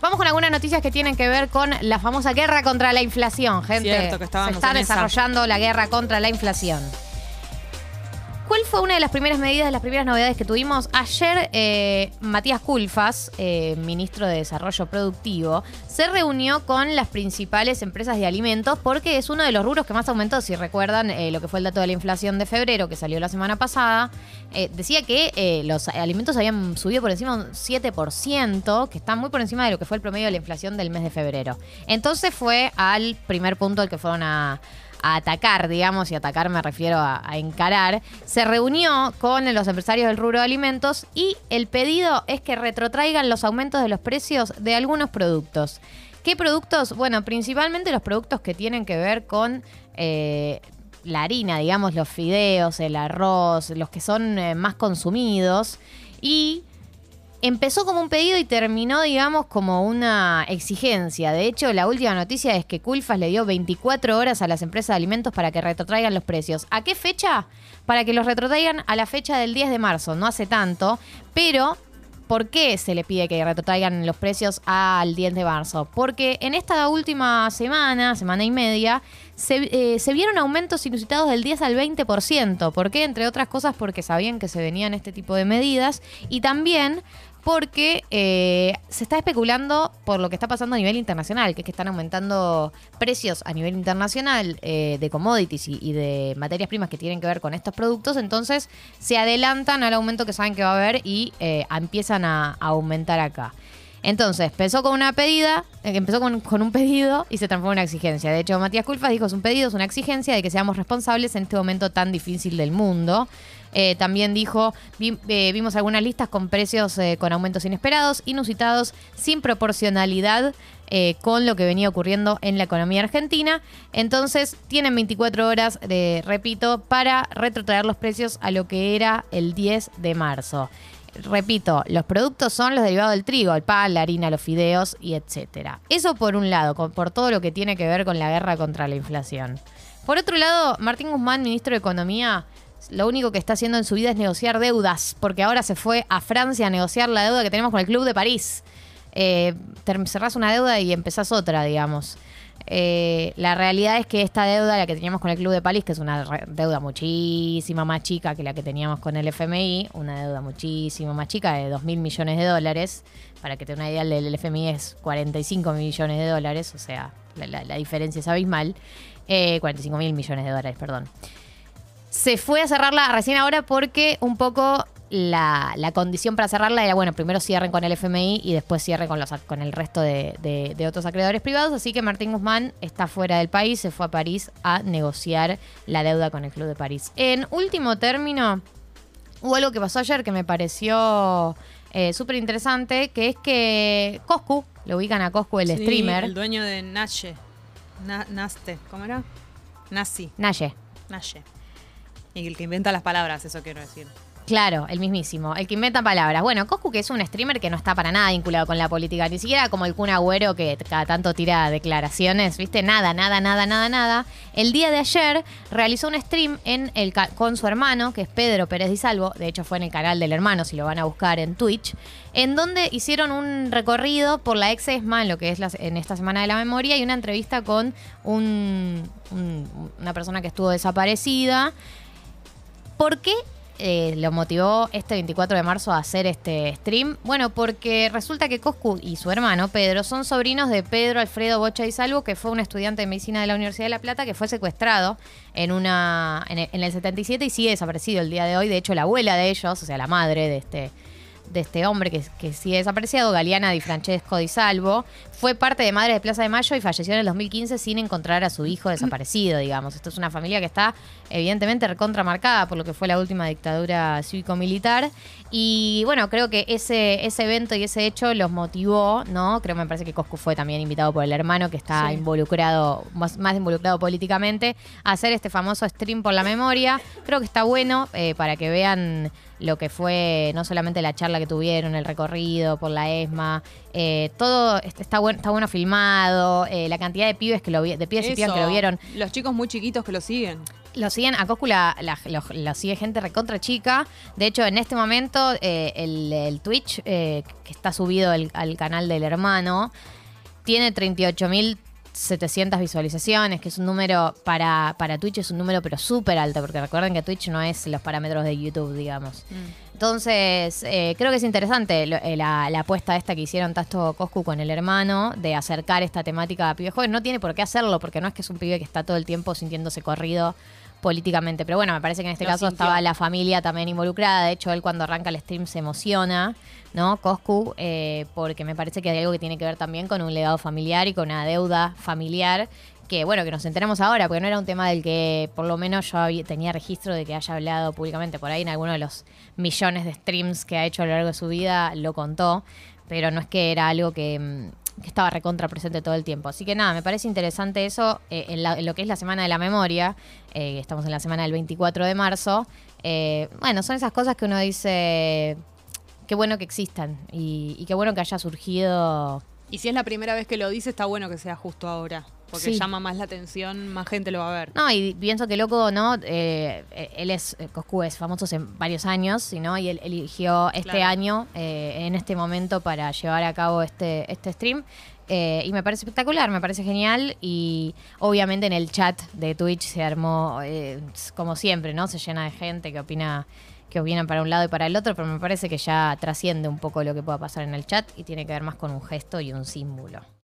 Vamos con algunas noticias que tienen que ver con la famosa guerra contra la inflación, gente. Cierto, que Se está en esa. desarrollando la guerra contra la inflación. ¿Cuál fue una de las primeras medidas, de las primeras novedades que tuvimos? Ayer, eh, Matías Culfas, eh, ministro de Desarrollo Productivo, se reunió con las principales empresas de alimentos porque es uno de los rubros que más aumentó. Si recuerdan eh, lo que fue el dato de la inflación de febrero que salió la semana pasada, decía que los alimentos habían subido por encima un 7%, que está muy por encima de lo que fue el promedio de la inflación del mes de febrero. Entonces fue al primer punto al que fueron a a atacar, digamos, y atacar me refiero a, encarar, se reunió con los empresarios del rubro de alimentos y el pedido es que retrotraigan los aumentos de los precios de algunos productos. ¿Qué productos? Bueno, principalmente los productos que tienen que ver con eh, la harina, digamos, los fideos, el arroz, los que son eh, más consumidos. Y empezó como un pedido y terminó, digamos, como una exigencia. De hecho, la última noticia es que Culfas le dio 24 horas a las empresas de alimentos para que retrotraigan los precios. ¿A qué fecha? Para que los retrotraigan a la fecha del 10 de marzo, no hace tanto, pero ¿Por qué se le pide que retrotraigan los precios al 10 de marzo? Porque en esta última semana, semana y media, se, eh, vieron aumentos inusitados del 10 al 20%. ¿Por qué? Entre otras cosas porque sabían que se venían este tipo de medidas y también porque eh, se está especulando por lo que está pasando a nivel internacional, que es que están aumentando precios a nivel internacional eh, de commodities y, de materias primas que tienen que ver con estos productos, entonces se adelantan al aumento que saben que va a haber y eh, empiezan a aumentar acá. Entonces, empezó con una pedida, eh, empezó con, un pedido y se transformó en una exigencia. De hecho, Matías Culfas dijo, es un pedido, es una exigencia de que seamos responsables en este momento tan difícil del mundo. Eh, también dijo, eh, vimos algunas listas con precios con aumentos inesperados, inusitados, sin proporcionalidad con lo que venía ocurriendo en la economía argentina. Entonces, tienen 24 horas, de, repito, para retrotraer los precios a lo que era el 10 de marzo. Repito, los productos son los derivados del trigo, el pan, la harina, los fideos y etcétera. Eso por un lado, por todo lo que tiene que ver con la guerra contra la inflación. Por otro lado, Martín Guzmán, ministro de Economía, lo único que está haciendo en su vida es negociar deudas, porque ahora se fue a Francia a negociar la deuda que tenemos con el Club de París. Eh, cerrás una deuda y empezás otra, digamos. Eh, la realidad es que esta deuda, la que teníamos con el Club de París, que es una deuda muchísima más chica que la que teníamos con el FMI, una deuda muchísimo más chica de 2 mil millones de dólares. Para que te una idea, el FMI es 45 millones de dólares, o sea, la diferencia es abismal. Eh, 45 mil millones de dólares, perdón. Se fue a cerrarla recién ahora porque un poco la, la condición para cerrarla era, bueno, primero cierren con el FMI y después cierren con, los, con el resto de, de- de otros acreedores privados. Así que Martín Guzmán está fuera del país, se fue a París a negociar la deuda con el Club de París. En último término, hubo algo que pasó ayer que me pareció eh, súper interesante, que es que Coscu, lo ubican a Coscu, el Sí, streamer, El dueño de Nache. Na- Naste. ¿Cómo era? Nazi. Naye. Nache. Y el que inventa las palabras, eso quiero decir. Claro, el mismísimo, el que inventa palabras. Bueno, Coscu, que es un streamer que no está para nada vinculado con la política, ni siquiera como el Kun Agüero que cada tanto tira declaraciones, ¿viste? Nada, nada, nada, nada, nada. El día de ayer realizó un stream en el con su hermano, que es Pedro Pérez Di Salvo, de hecho fue en el canal del hermano, si lo van a buscar en Twitch, en donde hicieron un recorrido por la ex ESMA, lo que es en esta Semana de la Memoria, y una entrevista con un- una persona que estuvo desaparecida. ¿Por qué eh, lo motivó este 24 de marzo a hacer este stream? Bueno, porque resulta que Coscu y su hermano Pedro son sobrinos de Pedro Alfredo Bocha y Salvo, que fue un estudiante de medicina de la Universidad de La Plata que fue secuestrado en una en el, en el 77 y sigue desaparecido el día de hoy. De hecho, la abuela de ellos, o sea, la madre de este de este hombre que, que sigue desaparecido, Galeana Di Francesco Di Salvo, fue parte de Madre de Plaza de Mayo y falleció en el 2015 sin encontrar a su hijo desaparecido, digamos. Esto es una familia que está evidentemente recontramarcada por lo que fue la última dictadura cívico-militar. Y bueno, creo que ese, ese evento y ese hecho los motivó, ¿no? Creo, me parece que Coscu fue también invitado por el hermano que está Sí. involucrado, más, más involucrado políticamente, a hacer este famoso stream por la memoria. Creo que está bueno eh, para que vean lo que fue no solamente la charla que tuvieron, el recorrido por la ESMA, eh, todo est- está bueno, está bueno filmado, eh, la cantidad de pibes que lo vi- de pibes y pibas que lo vieron. Los chicos muy chiquitos que lo siguen. Lo siguen, a Coscu la, la- lo, lo sigue gente recontra chica. De hecho, en este momento, eh, el, el Twitch, eh, que está subido al, al canal del hermano, tiene 38.700 visualizaciones, que es un número para, para Twitch, es un número pero súper alto, porque recuerden que Twitch no es los parámetros de YouTube, digamos. Entonces, eh, creo que es interesante lo- eh, la, la apuesta esta que hicieron Tasto Coscu con el hermano de acercar esta temática a pibes jóvenes. No tiene por qué hacerlo, porque no es que es un pibe que está todo el tiempo sintiéndose corrido políticamente. Pero bueno, me parece que en este Lo caso sintió. estaba la familia también involucrada. De hecho, él cuando arranca el stream se emociona, ¿no? Coscu, eh, porque me parece que hay algo que tiene que ver también con un legado familiar y con una deuda familiar. Que bueno, que nos enteremos ahora, porque no era un tema del que por lo menos yo había- tenía registro de que haya hablado públicamente. Por ahí en alguno de los millones de streams que ha hecho a lo largo de su vida lo contó, pero no es que era algo que, mm, que estaba recontra presente todo el tiempo. Así que nada, me parece interesante eso eh, en, la- lo que es la Semana de la Memoria. eh, estamos en la semana del 24 de marzo. Eh, bueno, son esas cosas que uno dice, qué bueno que existan y, y qué bueno que haya surgido. Y si es la primera vez que lo dice, está bueno que sea justo ahora. Porque Sí. llama más la atención, más gente lo va a ver. No, y pienso que loco, ¿no? Eh, él es, eh, Coscu es famoso hace varios años, ¿no? Y él eligió este Claro. año, eh, en este momento, para llevar a cabo este, este stream. Eh, y me parece espectacular, me parece genial. Y obviamente en el chat de Twitch se armó, como siempre, ¿no? Se llena de gente que opina que opinan para un lado y para el otro, pero me parece que ya trasciende un poco lo que pueda pasar en el chat y tiene que ver más con un gesto y un símbolo.